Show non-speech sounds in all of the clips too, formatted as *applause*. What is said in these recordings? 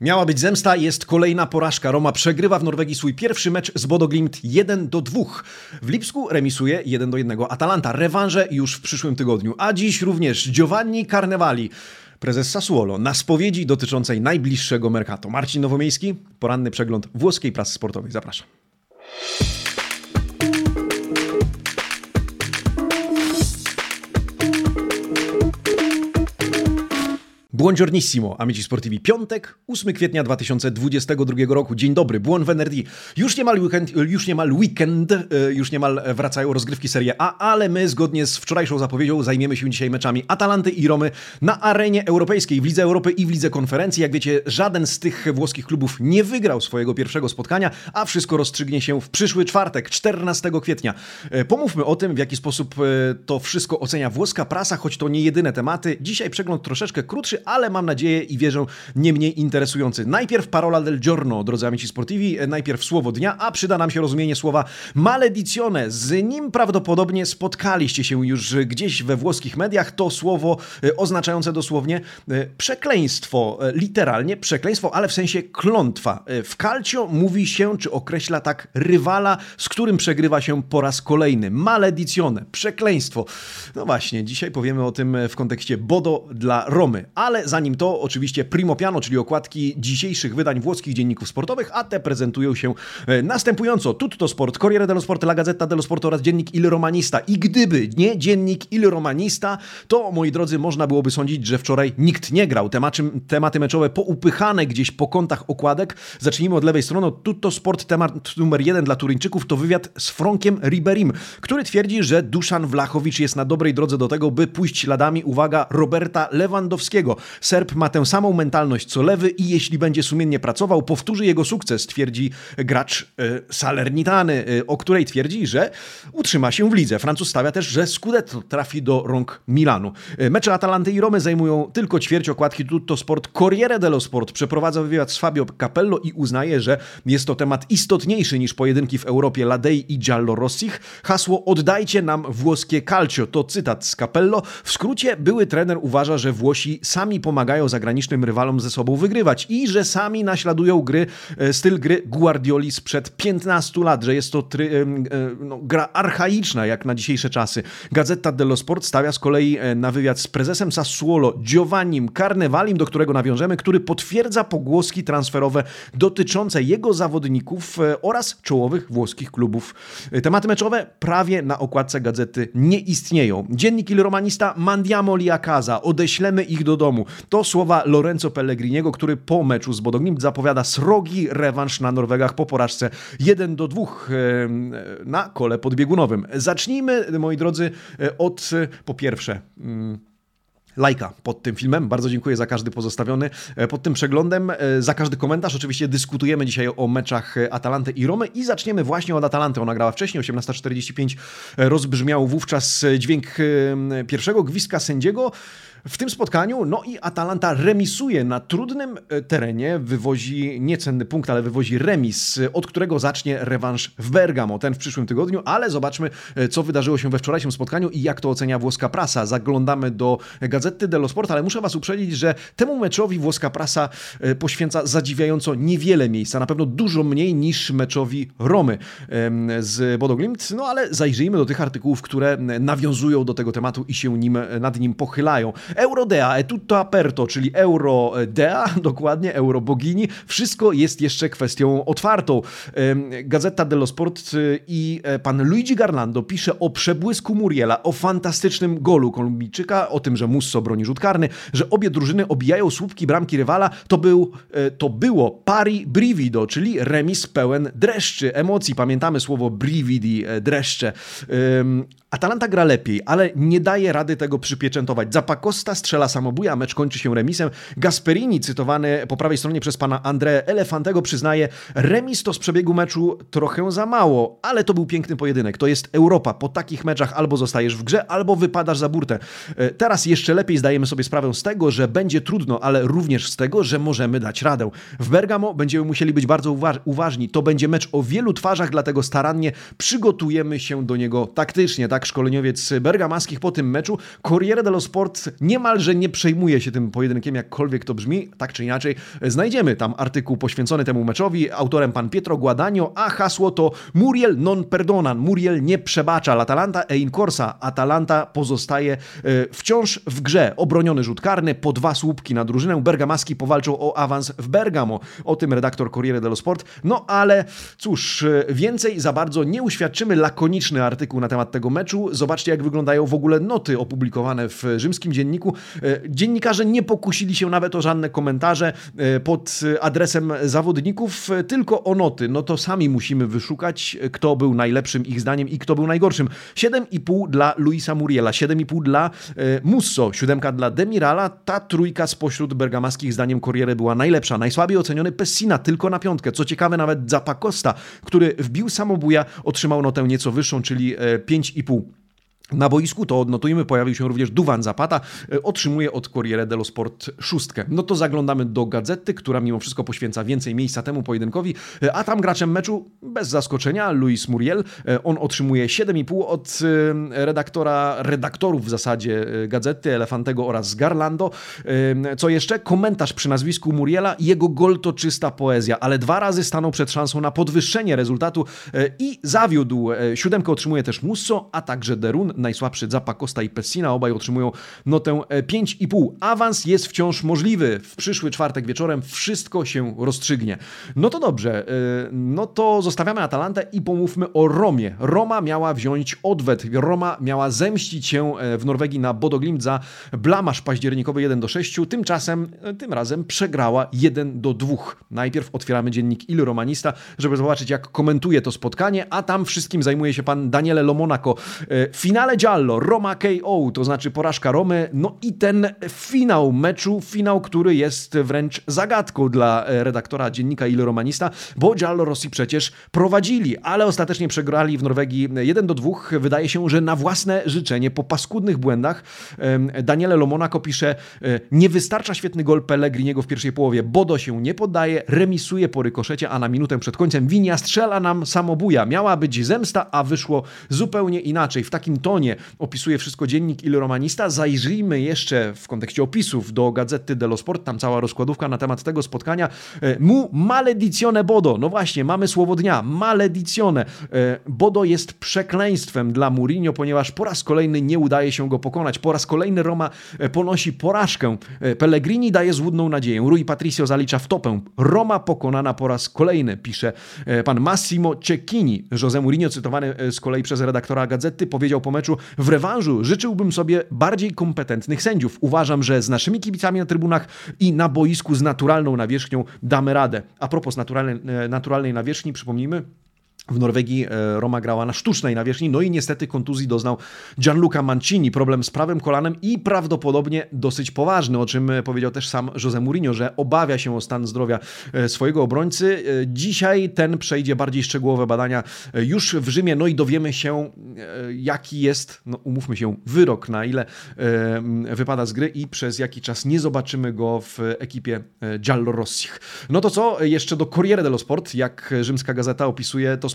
Miała być zemsta, jest kolejna porażka. Roma przegrywa w Norwegii swój pierwszy mecz z Bodo Glimt 1 do 2. W Lipsku remisuje 1 do 1 Atalanta. Rewanże już w przyszłym tygodniu. A dziś również Giovanni Carnevali, prezes Sassuolo, na spowiedzi dotyczącej najbliższego mercato. Marcin Nowomiejski, poranny przegląd włoskiej prasy sportowej. Zapraszam. Buongiornissimo, amici sportivi. Piątek, 8 kwietnia 2022 roku. Dzień dobry, buon venerdì. Już niemal weekend, już niemal weekend, e, już niemal wracają rozgrywki Serie A, ale my zgodnie z wczorajszą zapowiedzią zajmiemy się dzisiaj meczami Atalanty i Romy na arenie europejskiej, w Lidze Europy i w Lidze Konferencji. Jak wiecie, żaden z tych włoskich klubów nie wygrał swojego pierwszego spotkania, a wszystko rozstrzygnie się w przyszły czwartek, 14 kwietnia. E, pomówmy o tym, w jaki sposób e, to wszystko ocenia włoska prasa, choć to nie jedyne tematy. Dzisiaj przegląd troszeczkę krótszy, ale mam nadzieję i wierzę nie mniej interesujący. Najpierw parola del giorno, drodzy amici sportivi, najpierw słowo dnia, a przyda nam się rozumienie słowa maledicione. Z nim prawdopodobnie spotkaliście się już gdzieś we włoskich mediach. To słowo e, oznaczające dosłownie e, przekleństwo, e, literalnie przekleństwo, ale w sensie klątwa. W calcio mówi się, czy określa tak rywala, z którym przegrywa się po raz kolejny. Maledicione, przekleństwo. No właśnie, dzisiaj powiemy o tym w kontekście Bodo dla Romy, ale ale zanim to, oczywiście Primo Piano, czyli okładki dzisiejszych wydań włoskich dzienników sportowych, a te prezentują się e, następująco. Tutto Sport, Corriere dello Sport, La Gazzetta dello Sport oraz dziennik Il Romanista. I gdyby nie dziennik Il Romanista, to moi drodzy, można byłoby sądzić, że wczoraj nikt nie grał. Tematy, tematy meczowe poupychane gdzieś po kątach okładek. Zacznijmy od lewej strony. Tutto Sport, temat numer jeden dla Turyńczyków to wywiad z Frankiem Riberim, który twierdzi, że Duszan Wlachowicz jest na dobrej drodze do tego, by pójść śladami, uwaga, Roberta Lewandowskiego. Serb ma tę samą mentalność co lewy i jeśli będzie sumiennie pracował, powtórzy jego sukces, twierdzi gracz e, Salernitany, e, o której twierdzi, że utrzyma się w lidze. Francuz stawia też, że Scudetto trafi do rąk Milanu. E, mecze Atalanty i Romy zajmują tylko ćwierć okładki Tutto Sport. Corriere dello Sport przeprowadza wywiad z Fabio Capello i uznaje, że jest to temat istotniejszy niż pojedynki w Europie Ladei i Giallo Rossich. Hasło oddajcie nam włoskie calcio to cytat z Capello. W skrócie były trener uważa, że Włosi sami pomagają zagranicznym rywalom ze sobą wygrywać i że sami naśladują gry, e, styl gry Guardioli sprzed 15 lat, że jest to try, e, no, gra archaiczna jak na dzisiejsze czasy. Gazeta dello Sport stawia z kolei e, na wywiad z prezesem Sassuolo Giovannim Carnevalim, do którego nawiążemy, który potwierdza pogłoski transferowe dotyczące jego zawodników oraz czołowych włoskich klubów. Tematy meczowe prawie na okładce gazety nie istnieją. Dziennik Il Romanista Mandiamo li a casa, odeślemy ich do domu. To słowa Lorenzo Pellegriniego, który po meczu z Bodoglimt zapowiada srogi rewanż na Norwegach po porażce 1 do 2 na kole podbiegunowym. Zacznijmy, moi drodzy, e, od e, po pierwsze mm, lajka pod tym filmem. Bardzo dziękuję za każdy pozostawiony e, pod tym przeglądem, za każdy komentarz. Oczywiście dyskutujemy dzisiaj o meczach Atalanty i Romy i zaczniemy właśnie od Atalanty. Ona grała wcześniej, 18.45 rozbrzmiał wówczas dźwięk pierwszego gwizdka sędziego w tym spotkaniu. No i Atalanta remisuje na trudnym e, terenie, wywozi niecenny punkt, ale wywozi remis, od którego zacznie rewanż w Bergamo, ten w przyszłym tygodniu, ale zobaczmy, e, co wydarzyło się we wczorajszym spotkaniu i jak to ocenia włoska prasa. Zaglądamy do Gazety dello Sport, ale muszę Was uprzedzić, że temu meczowi włoska prasa e, poświęca zadziwiająco niewiele miejsca, na pewno dużo mniej niż meczowi Romy z Bodo Glimt, no ale zajrzyjmy do tych artykułów, które nawiązują do tego tematu i się nim, nad nim pochylają. Eurodea è tutto aperto, czyli Eurodea, *laughs* dokładnie, Eurobogini. Wszystko jest jeszcze kwestią otwartą. Gazeta dello Sport y, i e, pan Luigi Garlando pisze o przebłysku Muriela, o fantastycznym golu Kolumbijczyka, o tym, że Musso broni rzut karny, że obie drużyny obijają słupki bramki rywala. To, był, e, to było pari brivido, czyli remis pełen dreszczy, emocji. Pamiętamy słowo brividi, e, dreszcze. Atalanta gra lepiej, ale nie daje rady tego przypieczętować. Zapakosta strzela samobuja, mecz kończy się remisem. Gasperini, cytowany po prawej stronie przez pana André Elefantego, przyznaje, remis to z przebiegu meczu trochę za mało, ale to był piękny pojedynek. To jest Europa. Po takich meczach albo zostajesz w grze, albo wypadasz za burtę. E, teraz jeszcze lepiej zdajemy sobie sprawę z tego, że będzie trudno, ale również z tego, że możemy dać radę. W Bergamo będziemy musieli być bardzo uważ uważni. To będzie mecz o wielu twarzach, dlatego starannie przygotujemy się do niego taktycznie. Tak tak szkoleniowiec bergamaskich po tym meczu. Corriere dello Sport niemalże nie przejmuje się tym pojedynkiem, jakkolwiek to brzmi, tak czy inaczej. Znajdziemy tam artykuł poświęcony temu meczowi, autorem pan Pietro Guadagno, a hasło to Muriel non perdonan, Muriel nie przebacza, l'Atalanta e in corsa, Atalanta pozostaje wciąż w grze. Obroniony rzut karny, po dwa słupki na drużynę, bergamaski powalczą o awans w Bergamo. O tym redaktor Corriere dello Sport. No ale cóż, więcej za bardzo nie uświadczymy. Lakoniczny artykuł na temat tego meczu. Zobaczcie, jak wyglądają w ogóle noty opublikowane w rzymskim dzienniku. E, dziennikarze nie pokusili się nawet o żadne komentarze e, pod adresem zawodników, e, tylko o noty. No to sami musimy wyszukać, kto był najlepszym ich zdaniem i kto był najgorszym. 7,5 dla Luisa Muriela, 7,5 dla Musso, 7 dla Demirala. Ta trójka spośród bergamaskich zdaniem Corriere była najlepsza. Najsłabiej oceniony Pessina, tylko na piątkę. Co ciekawe, nawet Zapacosta, który wbił samobuja, otrzymał notę nieco wyższą, czyli 5,5. Na boisku, to odnotujmy, pojawił się również Duwan Zapata, e, otrzymuje od Corriere dello Sport szóstkę. No to zaglądamy do gazety, która mimo wszystko poświęca więcej miejsca temu pojedynkowi, e, a tam graczem meczu, bez zaskoczenia, Luis Muriel. E, on otrzymuje 7,5 od redaktora, redaktorów w zasadzie gazety, Elefantego oraz Garlando. Co jeszcze? Komentarz przy nazwisku Muriela. Jego gol to czysta poezja, ale dwa razy stanął przed szansą na podwyższenie rezultatu i zawiódł. Siódemkę otrzymuje też Musso, a także Derun najsłabszy Zappa Costa i Pessina. Obaj otrzymują notę 5,5. E, Awans jest wciąż możliwy. W przyszły czwartek wieczorem wszystko się rozstrzygnie. No to dobrze. E, no to zostawiamy Atalantę i pomówmy o Romie. Roma miała wziąć odwet. Roma miała zemścić się e, w Norwegii na Bodo Glimt za blamasz październikowy 1 do 6. Tymczasem, tym razem przegrała 1 do 2. Najpierw otwieramy dziennik Il Romanista, żeby zobaczyć jak komentuje to spotkanie, a tam wszystkim zajmuje się pan Daniele Lomonaco. Finale finale Giallo, Roma KO, to znaczy porażka Romy, no i ten finał meczu, finał, który jest wręcz zagadką dla e, redaktora dziennika Il Romanista, bo Giallo Rossi przecież prowadzili, ale ostatecznie przegrali w Norwegii 1 do 2. Wydaje się, że na własne życzenie, po paskudnych błędach, Daniele Lomonaco pisze, e, nie wystarcza świetny gol Pellegriniego w pierwszej połowie, Bodo się nie poddaje, remisuje po rykoszecie, a na minutę przed końcem Winia strzela nam samobuja. Miała być zemsta, a wyszło zupełnie inaczej. W takim tonie stronie opisuje wszystko dziennik Il Romanista. Zajrzyjmy jeszcze w kontekście opisów do Gazety dello Sport, tam cała rozkładówka na temat tego spotkania. E, mu maledizione Bodo. No właśnie, mamy słowo dnia. Maledizione. E, Bodo jest przekleństwem dla Mourinho, ponieważ po raz kolejny nie udaje się go pokonać. Po raz kolejny Roma e, ponosi porażkę. Pellegrini daje złudną nadzieję. Rui Patricio zalicza w topę. Roma pokonana po raz kolejny, pisze pan Massimo Cecchini. José Mourinho, cytowany z kolei przez redaktora Gazety, powiedział po meczu, meczu. W rewanżu życzyłbym sobie bardziej kompetentnych sędziów. Uważam, że z naszymi kibicami na trybunach i na boisku z naturalną nawierzchnią damy radę. A propos naturalnej, e, naturalnej nawierzchni, przypomnijmy, w Norwegii e, Roma grała na sztucznej nawierzchni, no i niestety kontuzji doznał Gianluca Mancini, problem z prawym kolanem i prawdopodobnie dosyć poważny, o czym powiedział też sam Jose Mourinho, że obawia się o stan zdrowia e, swojego obrońcy. E, dzisiaj ten przejdzie bardziej szczegółowe badania już w Rzymie, no i dowiemy się, jaki jest, no umówmy się, wyrok, na ile wypada z gry i przez jaki czas nie zobaczymy go w ekipie Giallorossich. No to co, jeszcze do Corriere dello Sport, jak rzymska gazeta opisuje to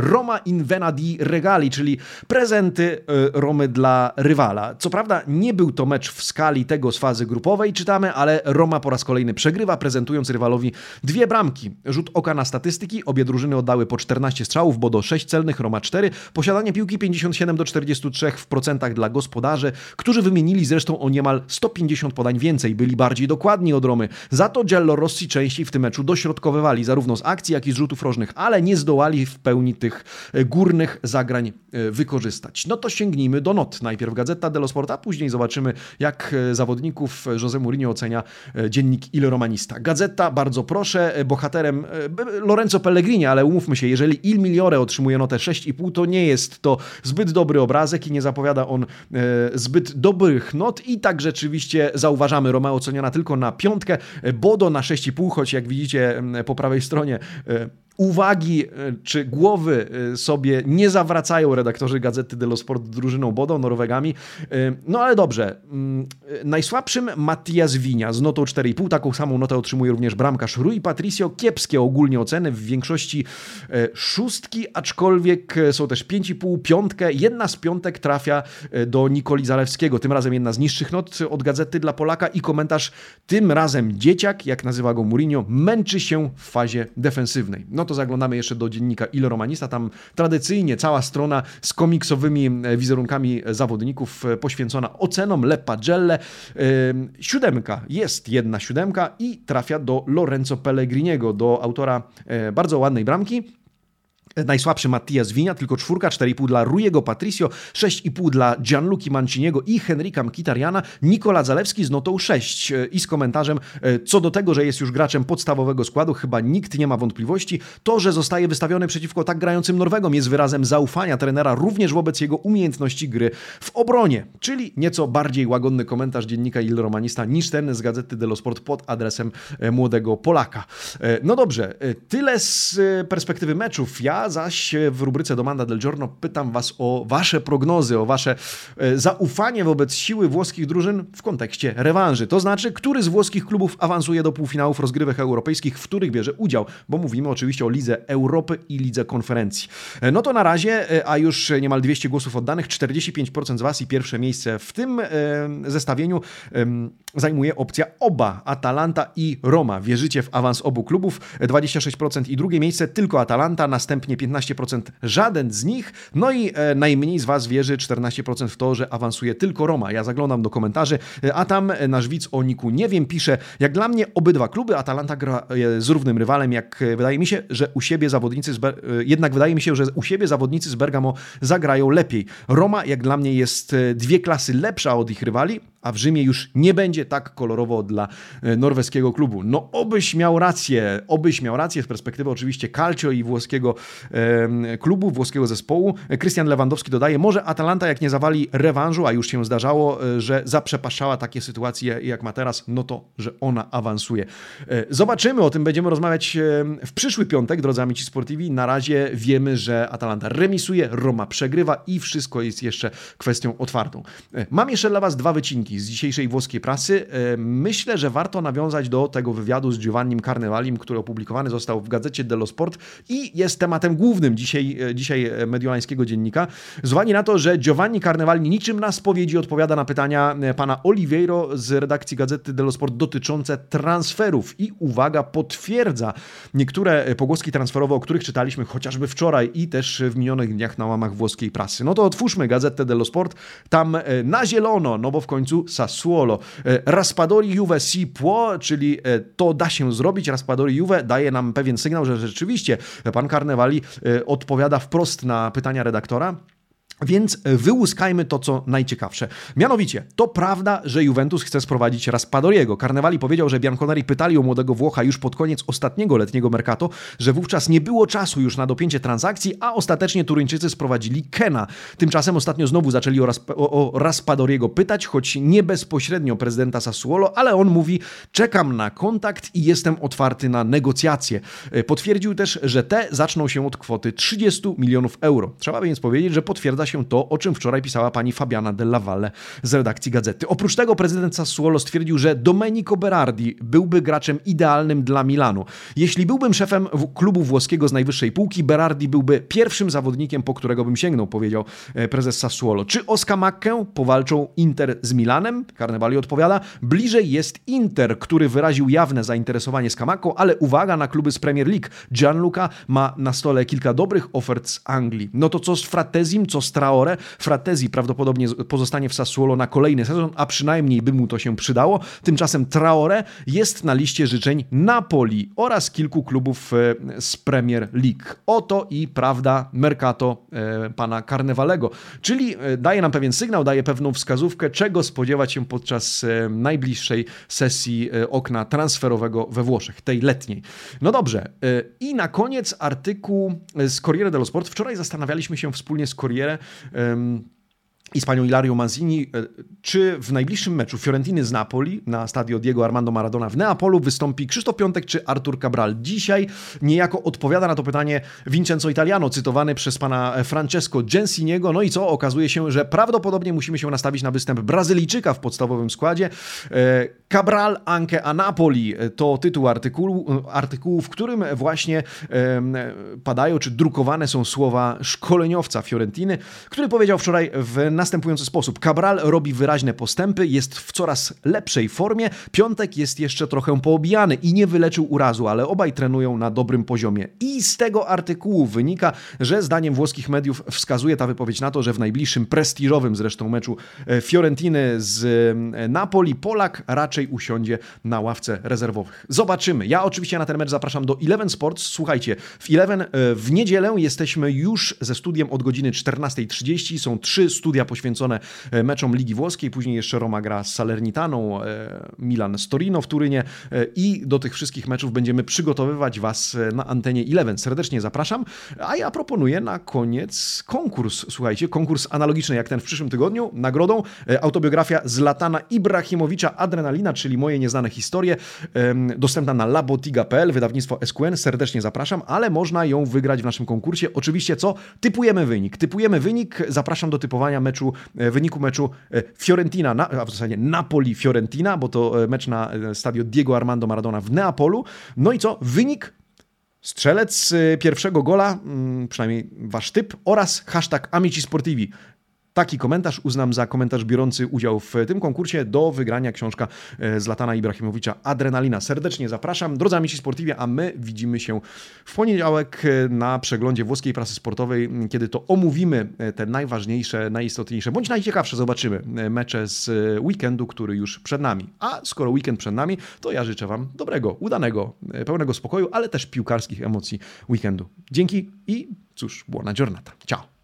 Roma in vena di regali, czyli prezenty e, Romy dla rywala. Co prawda nie był to mecz w skali tego z fazy grupowej, czytamy, ale Roma po raz kolejny przegrywa, prezentując rywalowi dwie bramki. Rzut oka na statystyki, obie drużyny oddały po 14 strzałów, bo do 6 celnych, Roma 4. Posiadanie piłki 57 do 43 w procentach dla gospodarzy, którzy wymienili zresztą o niemal 150 podań więcej, byli bardziej dokładni od Romy. Za to Rossi częściej w tym meczu dośrodkowywali zarówno z akcji, jak i z rzutów rożnych, ale nie zdołali w pełni tych e, górnych zagrań e, wykorzystać. No to sięgnijmy do not. Najpierw Gazeta dello Sport, a później zobaczymy, jak e, zawodników Jose Mourinho ocenia dziennik Il Romanista. Gazeta, bardzo proszę, bohaterem Lorenzo Pellegrini, ale umówmy się, jeżeli Il Migliore otrzymuje notę 6,5, to nie jest to zbyt dobry obrazek i nie zapowiada on zbyt dobrych not i tak rzeczywiście zauważamy, Romeo oceniona tylko na piątkę, Bodo na 6,5, choć jak widzicie po prawej stronie uwagi czy głowy sobie nie zawracają redaktorzy Gazety dello Sport drużyną Bodą, Norwegami. No ale dobrze. Mm, najsłabszym Mattias Winia z notą 4,5. Taką samą notę otrzymuje również bramkarz Rui Patricio. Kiepskie ogólnie oceny, w większości szóstki, aczkolwiek są też 5,5, piątkę. Jedna z piątek trafia do Nikoli Zalewskiego. Tym razem jedna z niższych not od Gazety dla Polaka i komentarz tym razem dzieciak, jak nazywa go Mourinho, męczy się w fazie defensywnej. No to zaglądamy jeszcze do dziennika Il Romanista. Tam tradycyjnie cała strona z komiksowymi e, wizerunkami zawodników e, poświęcona ocenom Le Pagelle. Siódemka, jest jedna siódemka i trafia do Lorenzo Pellegriniego, do autora e, bardzo ładnej bramki. Najsłabszy Mattias Winia, tylko czwórka, 4,5 dla Rujego Patricio, 6,5 dla Gianluki Manciniego i Henrika Mkhitarjana, Nikola Zalewski z notą 6 e, i z komentarzem e, co do tego, że jest już graczem podstawowego składu, chyba nikt nie ma wątpliwości. To, że zostaje wystawiony przeciwko tak grającym Norwegom jest wyrazem zaufania trenera również wobec jego umiejętności gry w obronie, czyli nieco bardziej łagodny komentarz dziennika Il Romanista niż ten z Gazety dello Sport pod adresem e, młodego Polaka. No dobrze, tyle z perspektywy meczów. Ja zaś w rubryce Domanda del Giorno pytam Was o Wasze prognozy, o Wasze e, zaufanie wobec siły włoskich drużyn w kontekście rewanży. To znaczy, który z włoskich klubów awansuje do półfinałów rozgrywek europejskich, w których bierze udział, bo mówimy oczywiście o Lidze Europy i Lidze Konferencji. E, no to na razie, e, a już niemal 200 głosów oddanych, 45% z Was i pierwsze miejsce w tym zestawieniu zajmuje opcja oba, Atalanta i Roma. Wierzycie w awans obu klubów, 26% i drugie miejsce tylko Atalanta, następnie 15% żaden z nich. No i e, najmniej z Was wierzy 14% w to, że awansuje tylko Roma. Ja zaglądam do komentarzy, e, a tam e, nasz widz o Niku nie wiem, pisze, jak dla mnie obydwa kluby, Atalanta gra z równym rywalem, jak wydaje mi się, że u siebie zawodnicy, Ber... jednak wydaje mi się, że u siebie zawodnicy z Bergamo zagrają lepiej. Roma, jak dla mnie, jest dwie klasy lepsza od ich rywali, a w Rzymie już nie będzie tak kolorowo dla norweskiego klubu. No obyś miał rację, obyś miał rację z perspektywy oczywiście Calcio i włoskiego klubu, włoskiego zespołu. Krystian Lewandowski dodaje, może Atalanta jak nie zawali rewanżu, a już się zdarzało, e, że zaprzepaszczała takie sytuacje jak ma teraz, no to, że ona awansuje. E, zobaczymy, o tym będziemy rozmawiać w przyszły piątek, drodzy amici sportivi. Na razie wiemy, że Atalanta remisuje, Roma przegrywa i wszystko jest jeszcze kwestią otwartą. E, mam jeszcze dla Was dwa wycinki z dzisiejszej włoskiej prasy. Myślę, że warto nawiązać do tego wywiadu z Giovannim Carnevalim, który opublikowany został w gazecie dello Sport i jest tematem tematem głównym dzisiaj, e, dzisiaj e, mediolańskiego dziennika, z uwagi na to, że Giovanni Carnevali niczym na spowiedzi odpowiada na pytania e, pana Oliveiro z redakcji Gazety dello Sport dotyczące transferów i uwaga, potwierdza niektóre pogłoski transferowe, o których czytaliśmy chociażby wczoraj i też w minionych dniach na łamach włoskiej prasy. No to otwórzmy Gazetę dello Sport, tam na zielono, no bo w końcu Sassuolo. Raspadori Juve si può, czyli to da się zrobić. Raspadori Juve daje nam pewien sygnał, że rzeczywiście pan Carnevali odpowiada wprost na pytania redaktora. Więc wyłuskajmy to, co najciekawsze. Mianowicie, to prawda, że Juventus chce sprowadzić Raspadoriego. Carnevali powiedział, że Bianconeri pytali o młodego Włocha już pod koniec ostatniego letniego mercato, że wówczas nie było czasu już na dopięcie transakcji, a ostatecznie Turyńczycy sprowadzili Kena. Tymczasem ostatnio znowu zaczęli o, Rasp o, o Raspadoriego pytać, choć nie bezpośrednio prezydenta Sassuolo, ale on mówi, czekam na kontakt i jestem otwarty na negocjacje. E, potwierdził też, że te zaczną się od kwoty 30 milionów euro. Trzeba więc powiedzieć, że potwierdza się to, o czym wczoraj pisała pani Fabiana Della Valle z redakcji Gazety. Oprócz tego prezydent Sassuolo stwierdził, że Domenico Berardi byłby graczem idealnym dla Milanu. Jeśli byłbym szefem klubu włoskiego z najwyższej półki, Berardi byłby pierwszym zawodnikiem, po którego bym sięgnął, powiedział e, prezes Sassuolo. Czy o Scamackę powalczą Inter z Milanem? Carnevali odpowiada, bliżej jest Inter, który wyraził jawne zainteresowanie Scamacką, ale uwaga na kluby z Premier League. Gianluca ma na stole kilka dobrych ofert z Anglii. No to co z Fratezim, co z Traore. Fratezi prawdopodobnie pozostanie w Sassuolo na kolejny sezon, a przynajmniej by mu to się przydało. Tymczasem Traore jest na liście życzeń Napoli oraz kilku klubów e, z Premier League. Oto i prawda Mercato e, pana Carnewalego. Czyli e, daje nam pewien sygnał, daje pewną wskazówkę, czego spodziewać się podczas najbliższej sesji okna transferowego we Włoszech, tej letniej. No dobrze. I na koniec artykuł z Corriere dello Sport. Wczoraj zastanawialiśmy się wspólnie z Corriere, Ähm, i z panią Ilarią Manzini, e, czy w najbliższym meczu Fiorentiny z Napoli na stadio Diego Armando Maradona w Neapolu wystąpi Krzysztof Piątek czy Artur Cabral. Dzisiaj niejako odpowiada na to pytanie Vincenzo Italiano, cytowany przez pana Francesco Gensiniego. No i co? Okazuje się, że prawdopodobnie musimy się nastawić na występ Brazylijczyka w podstawowym składzie. E, Cabral anche a Napoli to tytuł artykułu, artykułu w którym właśnie padają czy drukowane są słowa szkoleniowca Fiorentiny, który powiedział wczoraj w następujący sposób. Cabral robi wyraźne postępy, jest w coraz lepszej formie. Piątek jest jeszcze trochę poobijany i nie wyleczył urazu, ale obaj trenują na dobrym poziomie. I z tego artykułu wynika, że zdaniem włoskich mediów wskazuje ta wypowiedź na to, że w najbliższym prestiżowym zresztą meczu e, Fiorentiny z e, Napoli Polak raczej usiądzie na ławce rezerwowych. Zobaczymy. Ja oczywiście na ten mecz zapraszam do Eleven Sports. Słuchajcie, w Eleven e, w niedzielę jesteśmy już ze studiem od godziny 14.30. Są trzy studia poświęcone e, meczom Ligi Włoskiej, później jeszcze Roma gra z Salernitaną, e, Milan z Torino w Turynie e, i do tych wszystkich meczów będziemy przygotowywać Was na antenie Eleven. Serdecznie zapraszam, a ja proponuję na koniec konkurs. Słuchajcie, konkurs analogiczny jak ten w przyszłym tygodniu. Nagrodą autobiografia Zlatana Ibrahimowicza Adrenalina, czyli moje nieznane historie, dostępna na labotiga.pl, wydawnictwo SQN. Serdecznie zapraszam, ale można ją wygrać w naszym konkursie. Oczywiście co? Typujemy wynik. Typujemy wynik, zapraszam do typowania meczu meczu, e, wyniku meczu e, Fiorentina, a w zasadzie Napoli-Fiorentina, bo to e, mecz na stadio Diego Armando Maradona w Neapolu. No i co? Wynik Strzelec pierwszego gola, mm, przynajmniej wasz typ, oraz hashtag Amici Sportivi. Taki komentarz uznam za komentarz biorący udział w tym konkursie do wygrania książka e, z Latana Ibrahimowicza Adrenalina. Serdecznie zapraszam. Drodzy amici sportivi, a my widzimy się w poniedziałek e, na przeglądzie włoskiej prasy sportowej, kiedy to omówimy e, te najważniejsze, najistotniejsze, bądź najciekawsze, zobaczymy, mecze z weekendu, który już przed nami. A skoro weekend przed nami, to ja życzę Wam dobrego, udanego, pełnego spokoju, ale też piłkarskich emocji weekendu. Dzięki i cóż, buona giornata. Ciao!